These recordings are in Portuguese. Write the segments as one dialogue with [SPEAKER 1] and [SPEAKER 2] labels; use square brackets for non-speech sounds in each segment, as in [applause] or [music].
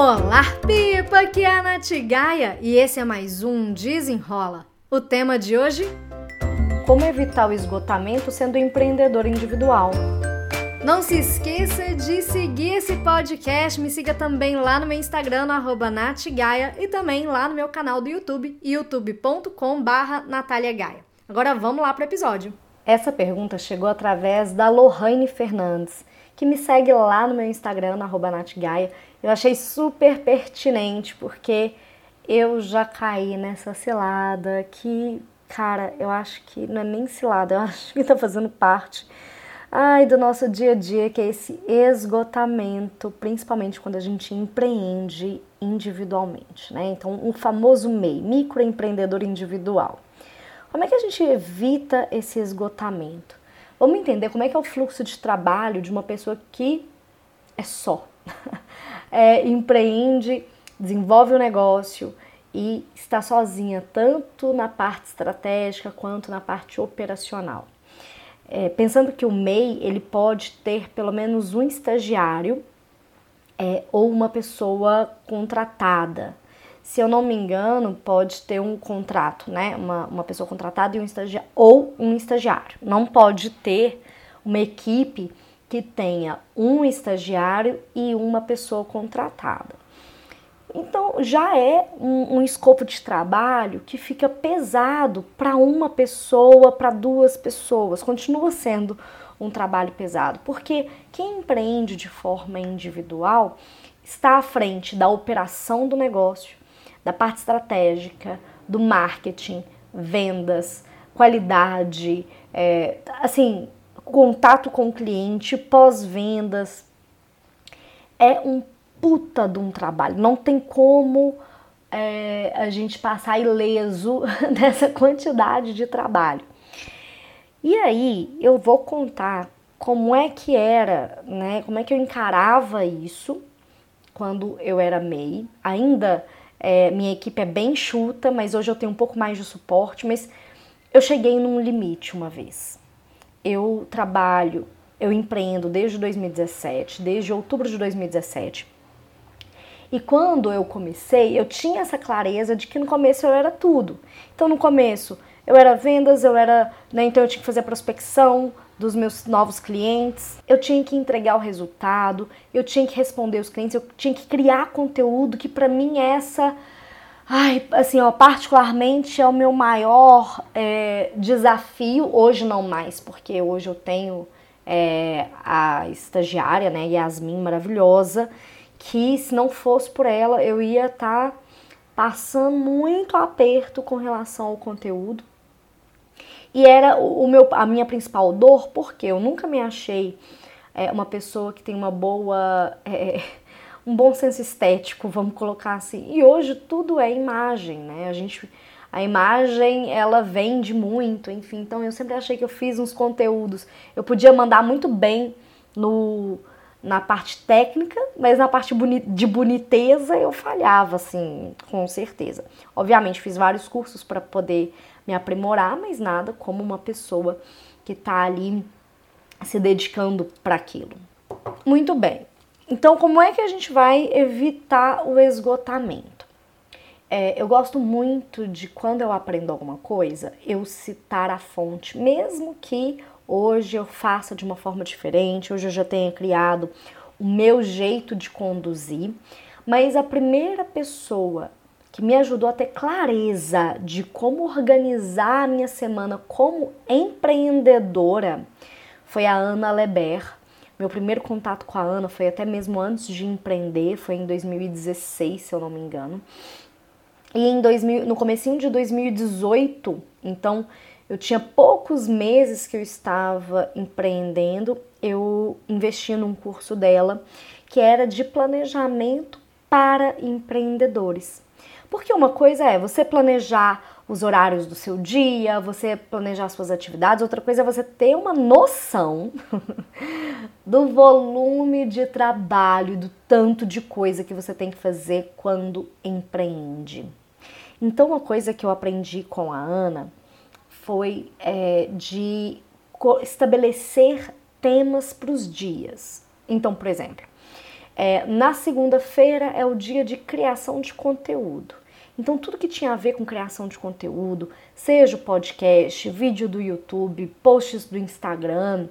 [SPEAKER 1] Olá, Pipa! Aqui é a Nath Gaia e esse é mais um Desenrola. O tema de hoje?
[SPEAKER 2] Como evitar o esgotamento sendo empreendedor individual.
[SPEAKER 1] Não se esqueça de seguir esse podcast. Me siga também lá no meu Instagram, no arroba natgaia, e também lá no meu canal do YouTube, youtube.com barra Agora vamos lá para o episódio.
[SPEAKER 2] Essa pergunta chegou através da Lohane Fernandes, que me segue lá no meu Instagram, no natgaia. Eu achei super pertinente, porque eu já caí nessa cilada que, cara, eu acho que não é nem cilada, eu [laughs] acho que tá fazendo parte ai, do nosso dia a dia, que é esse esgotamento, principalmente quando a gente empreende individualmente, né? Então, um famoso MEI, microempreendedor individual. Como é que a gente evita esse esgotamento? Vamos entender como é que é o fluxo de trabalho de uma pessoa que é só, [laughs] é, empreende, desenvolve o negócio e está sozinha tanto na parte estratégica quanto na parte operacional é, pensando que o MEI ele pode ter pelo menos um estagiário é, ou uma pessoa contratada. Se eu não me engano, pode ter um contrato, né? Uma, uma pessoa contratada e um estagiário ou um estagiário. Não pode ter uma equipe que tenha um estagiário e uma pessoa contratada. Então já é um, um escopo de trabalho que fica pesado para uma pessoa, para duas pessoas, continua sendo um trabalho pesado, porque quem empreende de forma individual está à frente da operação do negócio, da parte estratégica, do marketing, vendas, qualidade, é, assim, contato com o cliente, pós-vendas. É um puta de um trabalho. Não tem como é, a gente passar ileso [laughs] dessa quantidade de trabalho. E aí eu vou contar como é que era, né? Como é que eu encarava isso quando eu era MEI. Ainda é, minha equipe é bem chuta, mas hoje eu tenho um pouco mais de suporte. Mas eu cheguei num limite uma vez. Eu trabalho, eu empreendo desde 2017, desde outubro de 2017 e quando eu comecei, eu tinha essa clareza de que no começo eu era tudo. Então no começo eu era vendas, eu era, né, então eu tinha que fazer a prospecção dos meus novos clientes, eu tinha que entregar o resultado, eu tinha que responder os clientes, eu tinha que criar conteúdo que para mim é essa Ai, assim, ó, particularmente é o meu maior é, desafio, hoje não mais, porque hoje eu tenho é, a estagiária, né, Yasmin, maravilhosa, que se não fosse por ela eu ia estar tá passando muito aperto com relação ao conteúdo. E era o meu, a minha principal dor, porque eu nunca me achei é, uma pessoa que tem uma boa. Um bom senso estético, vamos colocar assim. E hoje tudo é imagem, né? A gente. A imagem, ela vende muito, enfim. Então eu sempre achei que eu fiz uns conteúdos. Eu podia mandar muito bem no, na parte técnica, mas na parte de boniteza eu falhava, assim, com certeza. Obviamente, fiz vários cursos para poder me aprimorar, mas nada como uma pessoa que está ali se dedicando para aquilo. Muito bem. Então, como é que a gente vai evitar o esgotamento? É, eu gosto muito de quando eu aprendo alguma coisa, eu citar a fonte, mesmo que Hoje eu faço de uma forma diferente, hoje eu já tenho criado o meu jeito de conduzir, mas a primeira pessoa que me ajudou a ter clareza de como organizar a minha semana como empreendedora foi a Ana Leber. Meu primeiro contato com a Ana foi até mesmo antes de empreender, foi em 2016, se eu não me engano. E em 2000, no comecinho de 2018, então eu tinha poucos meses que eu estava empreendendo, eu investi num curso dela que era de planejamento para empreendedores. Porque uma coisa é você planejar os horários do seu dia, você planejar suas atividades, outra coisa é você ter uma noção [laughs] do volume de trabalho, do tanto de coisa que você tem que fazer quando empreende. Então, uma coisa que eu aprendi com a Ana foi é, de estabelecer temas para os dias. Então, por exemplo, É, na segunda-feira é o dia de criação de conteúdo. Então, tudo que tinha a ver com criação de conteúdo, seja podcast, vídeo do YouTube, posts do Instagram,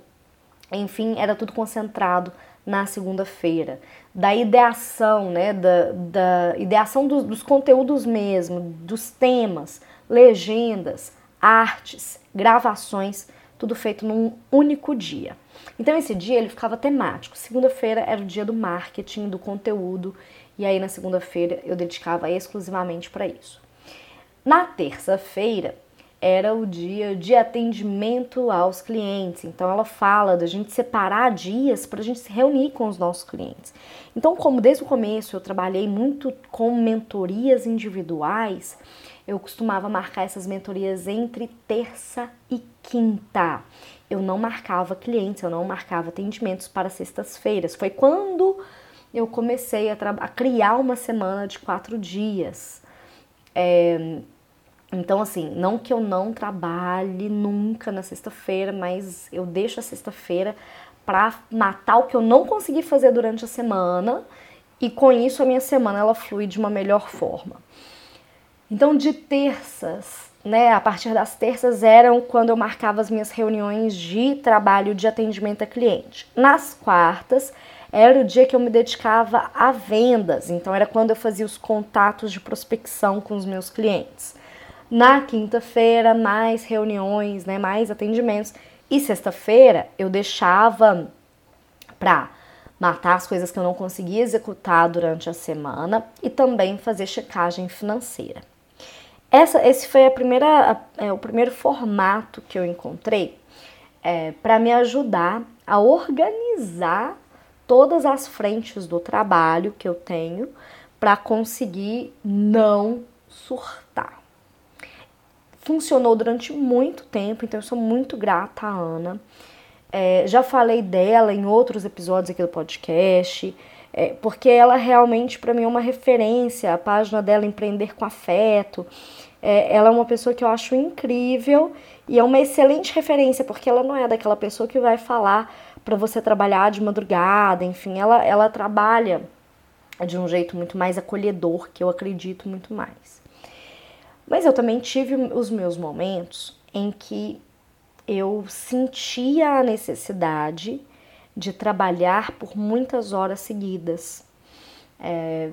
[SPEAKER 2] enfim, era tudo concentrado na segunda-feira. Da ideação, né, da, da ideação do, dos conteúdos mesmo, dos temas, legendas, artes, gravações, tudo feito num único dia. Então esse dia ele ficava temático. Segunda-feira era o dia do marketing, do conteúdo e aí na segunda-feira eu dedicava exclusivamente para isso. Na terça-feira era o dia de atendimento aos clientes. Então ela fala da gente separar dias para a gente se reunir com os nossos clientes. Então, como desde o começo eu trabalhei muito com mentorias individuais, eu costumava marcar essas mentorias entre terça e quinta. Eu não marcava clientes, eu não marcava atendimentos para sextas-feiras. Foi quando eu comecei a, a criar uma semana de quatro dias. É, então, assim, não que eu não trabalhe nunca na sexta-feira, mas eu deixo a sexta-feira para matar o que eu não consegui fazer durante a semana e com isso a minha semana ela flui de uma melhor forma. Então, de terças, né, a partir das terças eram quando eu marcava as minhas reuniões de trabalho de atendimento a cliente. Nas quartas, era o dia que eu me dedicava a vendas, então era quando eu fazia os contatos de prospecção com os meus clientes. Na quinta-feira, mais reuniões, né, mais atendimentos. E sexta-feira eu deixava para matar as coisas que eu não conseguia executar durante a semana e também fazer checagem financeira. Essa, esse foi a primeira, é, o primeiro formato que eu encontrei é, para me ajudar a organizar todas as frentes do trabalho que eu tenho para conseguir não surtar. Funcionou durante muito tempo, então eu sou muito grata à Ana. É, já falei dela em outros episódios aqui do podcast, é, porque ela realmente para mim é uma referência. A página dela Empreender com Afeto. É, ela é uma pessoa que eu acho incrível e é uma excelente referência, porque ela não é daquela pessoa que vai falar para você trabalhar de madrugada, enfim, ela, ela trabalha de um jeito muito mais acolhedor, que eu acredito muito mais. Mas eu também tive os meus momentos em que eu sentia a necessidade de trabalhar por muitas horas seguidas. É,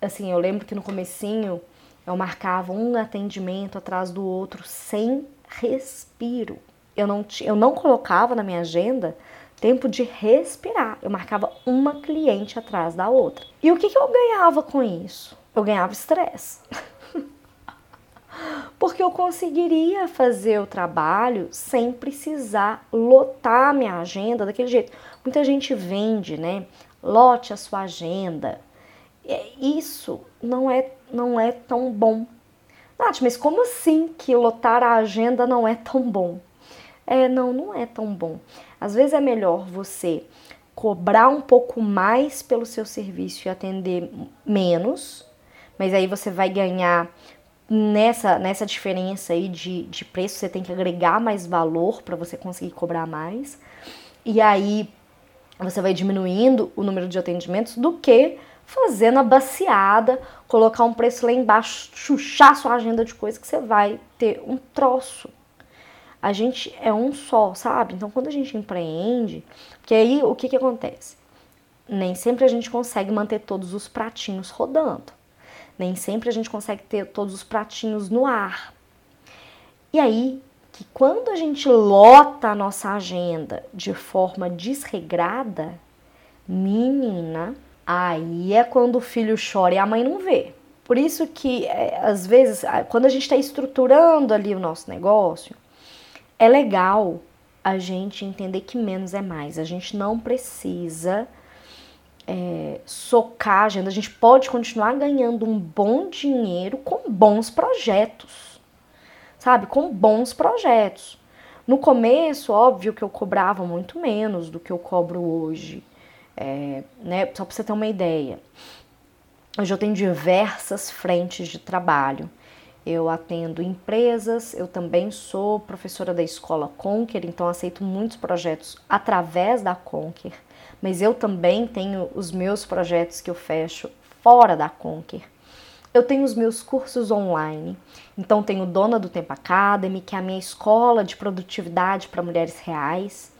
[SPEAKER 2] assim, eu lembro que no comecinho eu marcava um atendimento atrás do outro sem respiro. Eu não, eu não colocava na minha agenda tempo de respirar. Eu marcava uma cliente atrás da outra. E o que, que eu ganhava com isso? Eu ganhava estresse. [laughs] Porque eu conseguiria fazer o trabalho sem precisar lotar minha agenda daquele jeito. Muita gente vende, né? Lote a sua agenda. Isso não é, não é tão bom. Nath, mas como assim que lotar a agenda não é tão bom? É, não, não é tão bom. Às vezes é melhor você cobrar um pouco mais pelo seu serviço e atender menos, mas aí você vai ganhar nessa, nessa diferença aí de, de preço, você tem que agregar mais valor para você conseguir cobrar mais. E aí você vai diminuindo o número de atendimentos do que fazendo a baciada, colocar um preço lá embaixo, chuchar sua agenda de coisa que você vai ter um troço a gente é um só, sabe? Então quando a gente empreende, que aí o que que acontece? Nem sempre a gente consegue manter todos os pratinhos rodando. Nem sempre a gente consegue ter todos os pratinhos no ar. E aí, que quando a gente lota a nossa agenda de forma desregrada, menina, aí é quando o filho chora e a mãe não vê. Por isso que, é, às vezes, quando a gente está estruturando ali o nosso negócio, é legal a gente entender que menos é mais. A gente não precisa é, socar a agenda. A gente pode continuar ganhando um bom dinheiro com bons projetos, sabe? Com bons projetos. No começo, óbvio que eu cobrava muito menos do que eu cobro hoje, é, né? Só para você ter uma ideia. Hoje eu tenho diversas frentes de trabalho eu atendo empresas, eu também sou professora da escola Conquer, então aceito muitos projetos através da Conquer, mas eu também tenho os meus projetos que eu fecho fora da Conquer. Eu tenho os meus cursos online. Então tenho Dona do Tempo Academy, que é a minha escola de produtividade para mulheres reais.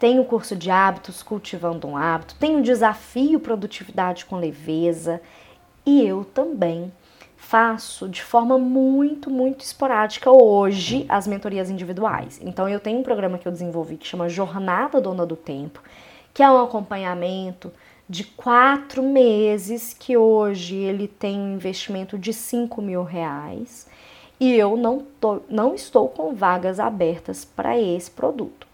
[SPEAKER 2] Tenho o curso de hábitos cultivando um hábito, tenho o desafio produtividade com leveza e eu também faço de forma muito, muito esporádica hoje as mentorias individuais. Então eu tenho um programa que eu desenvolvi que chama Jornada Dona do Tempo, que é um acompanhamento de quatro meses, que hoje ele tem um investimento de 5 mil reais e eu não, tô, não estou com vagas abertas para esse produto.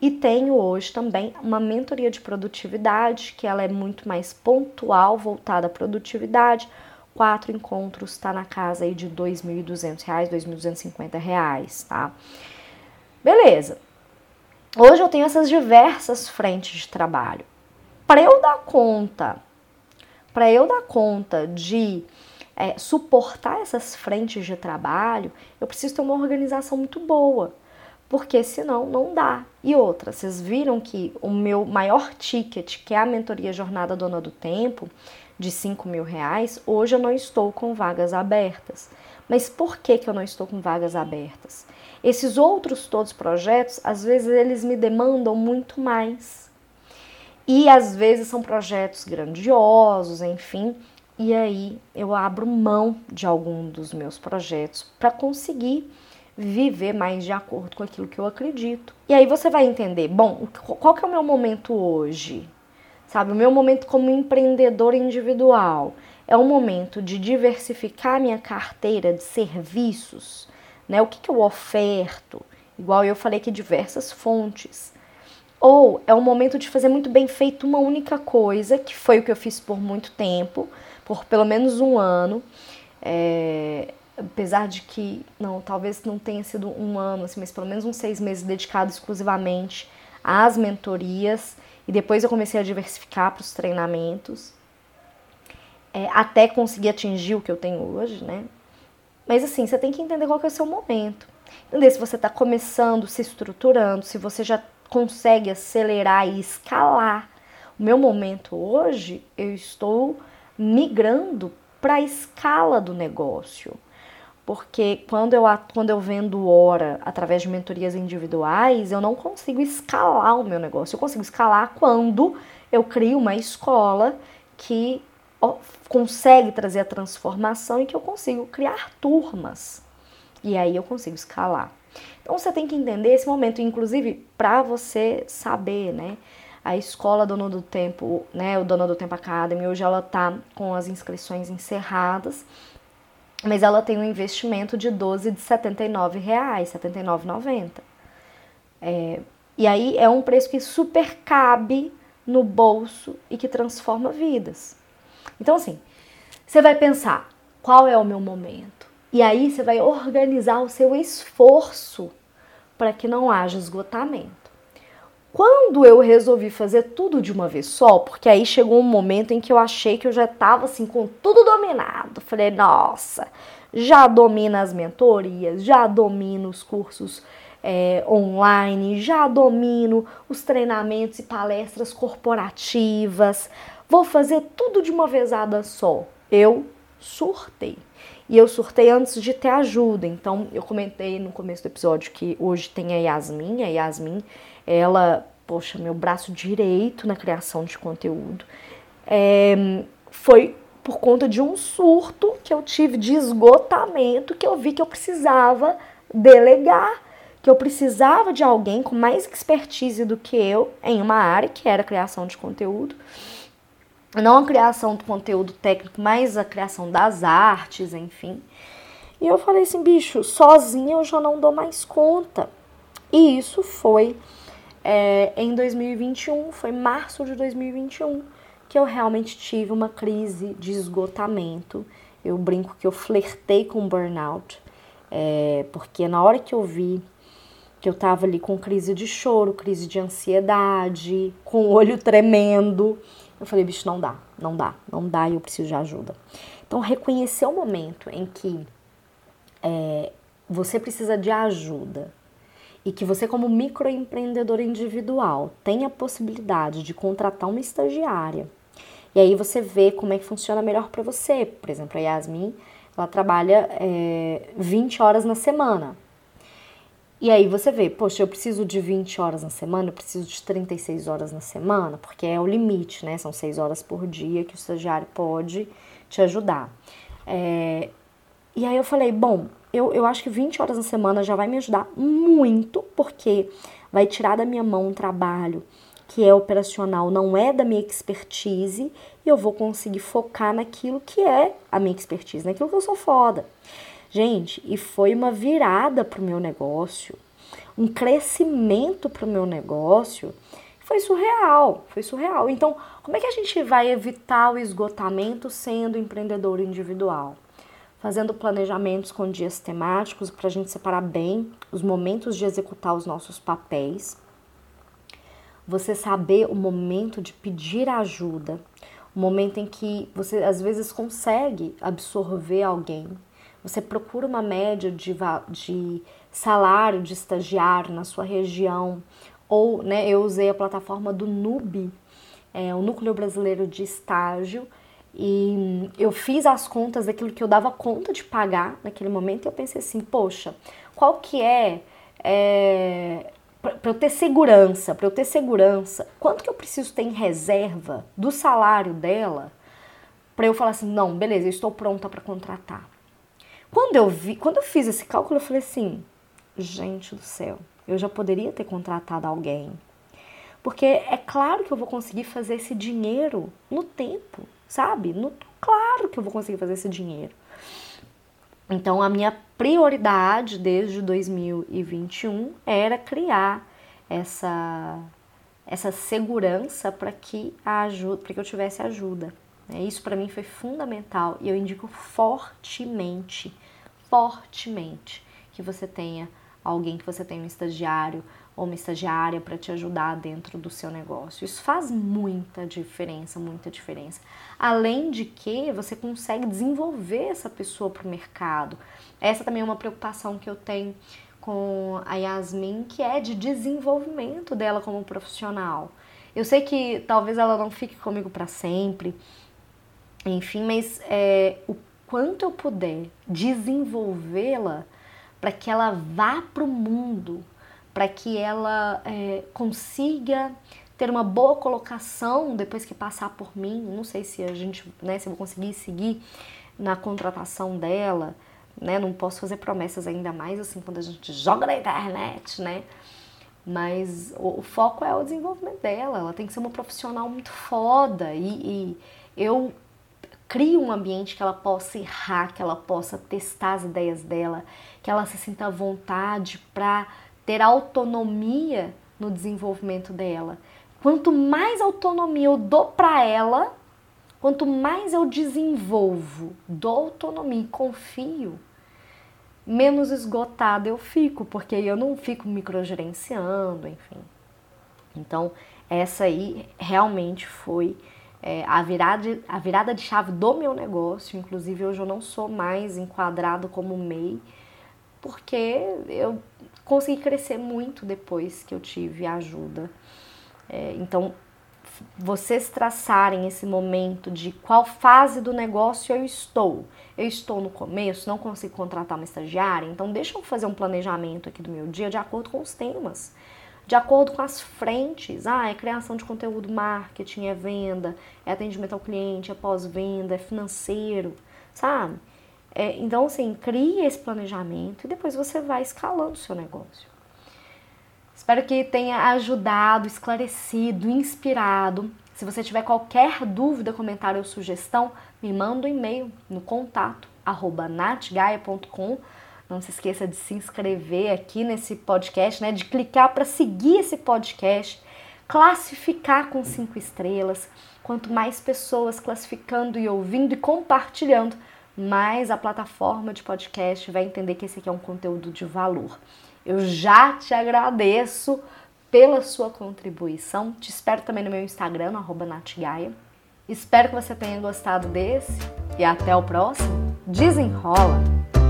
[SPEAKER 2] E tenho hoje também uma mentoria de produtividade, que ela é muito mais pontual, voltada à produtividade. Quatro encontros está na casa aí de R$ 2.200, R$ 2.250, tá? Beleza. Hoje eu tenho essas diversas frentes de trabalho para eu dar conta, para eu dar conta de é, suportar essas frentes de trabalho, eu preciso ter uma organização muito boa, porque senão não dá. E outra, vocês viram que o meu maior ticket, que é a mentoria Jornada Dona do Tempo, de 5 mil reais, hoje eu não estou com vagas abertas. Mas por que, que eu não estou com vagas abertas? Esses outros todos projetos, às vezes eles me demandam muito mais. E às vezes são projetos grandiosos, enfim, e aí eu abro mão de algum dos meus projetos para conseguir viver mais de acordo com aquilo que eu acredito. E aí você vai entender, bom, qual que é o meu momento hoje? Sabe, o meu momento como empreendedor individual é um momento de diversificar minha carteira de serviços, né? O que, que eu oferto? Igual eu falei que diversas fontes. Ou é o momento de fazer muito bem feito uma única coisa, que foi o que eu fiz por muito tempo, por pelo menos um ano. É, apesar de que, não, talvez não tenha sido um ano, assim, mas pelo menos uns seis meses dedicado exclusivamente às mentorias. E depois eu comecei a diversificar para os treinamentos. É, até conseguir atingir o que eu tenho hoje, né? Mas assim, você tem que entender qual que é o seu momento. Entender se você está começando, se estruturando, se você já consegue acelerar e escalar. O meu momento hoje, eu estou migrando para a escala do negócio. Porque quando eu, quando eu vendo hora através de mentorias individuais, eu não consigo escalar o meu negócio. Eu consigo escalar quando eu crio uma escola que consegue trazer a transformação e que eu consigo criar turmas. E aí eu consigo escalar. Então você tem que entender esse momento, inclusive para você saber, né? A escola Dono do Tempo, né, o Dono do Tempo Academy, hoje ela tá com as inscrições encerradas, mas ela tem um investimento de 12 de 79 reais, 79,90. É, e aí é um preço que super cabe no bolso e que transforma vidas. Então assim, você vai pensar, qual é o meu momento? E aí você vai organizar o seu esforço para que não haja esgotamento. Quando eu resolvi fazer tudo de uma vez só, porque aí chegou um momento em que eu achei que eu já estava assim com tudo dominado. Falei, nossa, já domina as mentorias, já domino os cursos é, online, já domino os treinamentos e palestras corporativas. Vou fazer tudo de uma vezada só. Eu surtei. E eu surtei antes de ter ajuda. Então, eu comentei no começo do episódio que hoje tem a Yasmin. A Yasmin, ela, poxa, meu braço direito na criação de conteúdo. É, foi por conta de um surto que eu tive de esgotamento que eu vi que eu precisava delegar, que eu precisava de alguém com mais expertise do que eu em uma área que era a criação de conteúdo não a criação do conteúdo técnico, mas a criação das artes, enfim. E eu falei assim, bicho, sozinha eu já não dou mais conta. E isso foi é, em 2021, foi março de 2021, que eu realmente tive uma crise de esgotamento. Eu brinco que eu flertei com burnout, é, porque na hora que eu vi que eu tava ali com crise de choro, crise de ansiedade, com o olho tremendo, eu falei, bicho, não dá, não dá, não dá e eu preciso de ajuda. Então, reconhecer o momento em que é, você precisa de ajuda e que você, como microempreendedor individual, tem a possibilidade de contratar uma estagiária. E aí você vê como é que funciona melhor para você. Por exemplo, a Yasmin, ela trabalha é, 20 horas na semana. E aí você vê, poxa, eu preciso de 20 horas na semana, eu preciso de 36 horas na semana, porque é o limite, né? São 6 horas por dia que o estagiário pode te ajudar. É, e aí eu falei, bom, eu, eu acho que 20 horas na semana já vai me ajudar muito, porque vai tirar da minha mão um trabalho que é operacional, não é da minha expertise, e eu vou conseguir focar naquilo que é a minha expertise, naquilo que eu sou foda. Gente, e foi uma virada pro meu negócio, um crescimento pro meu negócio. Foi surreal, foi surreal. Então, como é que a gente vai evitar o esgotamento sendo empreendedor individual? Fazendo planejamentos com dias temáticos para a gente separar bem os momentos de executar os nossos papéis. Você saber o momento de pedir ajuda, o momento em que você às vezes consegue absorver alguém, você procura uma média de, de salário de estagiário na sua região, ou né, eu usei a plataforma do NUB, é, o Núcleo Brasileiro de Estágio, e eu fiz as contas daquilo que eu dava conta de pagar naquele momento e eu pensei assim, poxa, qual que é, é para eu ter segurança, para eu ter segurança, quanto que eu preciso ter em reserva do salário dela para eu falar assim, não, beleza, eu estou pronta para contratar. Quando eu vi, quando eu fiz esse cálculo, eu falei assim, gente do céu, eu já poderia ter contratado alguém. Porque é claro que eu vou conseguir fazer esse dinheiro no tempo, sabe? Claro que eu vou conseguir fazer esse dinheiro. Então, a minha prioridade desde 2021 era criar essa, essa segurança para que a ajuda, que eu tivesse ajuda. Né? Isso para mim foi fundamental e eu indico fortemente fortemente que você tenha alguém que você tenha um estagiário ou uma estagiária para te ajudar dentro do seu negócio. Isso faz muita diferença, muita diferença. Além de que você consegue desenvolver essa pessoa para o mercado. Essa também é uma preocupação que eu tenho com a Yasmin, que é de desenvolvimento dela como profissional. Eu sei que talvez ela não fique comigo para sempre, enfim, mas é, o quanto eu puder desenvolvê-la para que ela vá para o mundo, para que ela é, consiga ter uma boa colocação depois que passar por mim. Não sei se a gente, né, se eu vou conseguir seguir na contratação dela, né? Não posso fazer promessas ainda mais assim quando a gente joga na internet, né? Mas o, o foco é o desenvolvimento dela. Ela tem que ser uma profissional muito foda e, e eu crie um ambiente que ela possa errar, que ela possa testar as ideias dela, que ela se sinta à vontade para ter autonomia no desenvolvimento dela. Quanto mais autonomia eu dou para ela, quanto mais eu desenvolvo, dou autonomia e confio, menos esgotada eu fico, porque eu não fico microgerenciando, enfim. Então, essa aí realmente foi é, a, virada, a virada de chave do meu negócio. Inclusive, hoje eu não sou mais enquadrado como MEI, porque eu consegui crescer muito depois que eu tive ajuda. É, então, vocês traçarem esse momento de qual fase do negócio eu estou. Eu estou no começo, não consigo contratar uma estagiária, então deixa eu fazer um planejamento aqui do meu dia de acordo com os temas de acordo com as frentes. Ah, é criação de conteúdo, marketing, é venda, é atendimento ao cliente, é pós-venda, é financeiro, sabe? É, então, assim, crie esse planejamento e depois você vai escalando o seu negócio. Espero que tenha ajudado, esclarecido, inspirado. Se você tiver qualquer dúvida, comentário ou sugestão, me manda um e-mail no contato arroba natgaia.com não se esqueça de se inscrever aqui nesse podcast, né? De clicar para seguir esse podcast, classificar com cinco estrelas. Quanto mais pessoas classificando e ouvindo e compartilhando, mais a plataforma de podcast vai entender que esse aqui é um conteúdo de valor. Eu já te agradeço pela sua contribuição. Te espero também no meu Instagram, Natgaia. Espero que você tenha gostado desse e até o próximo. Desenrola!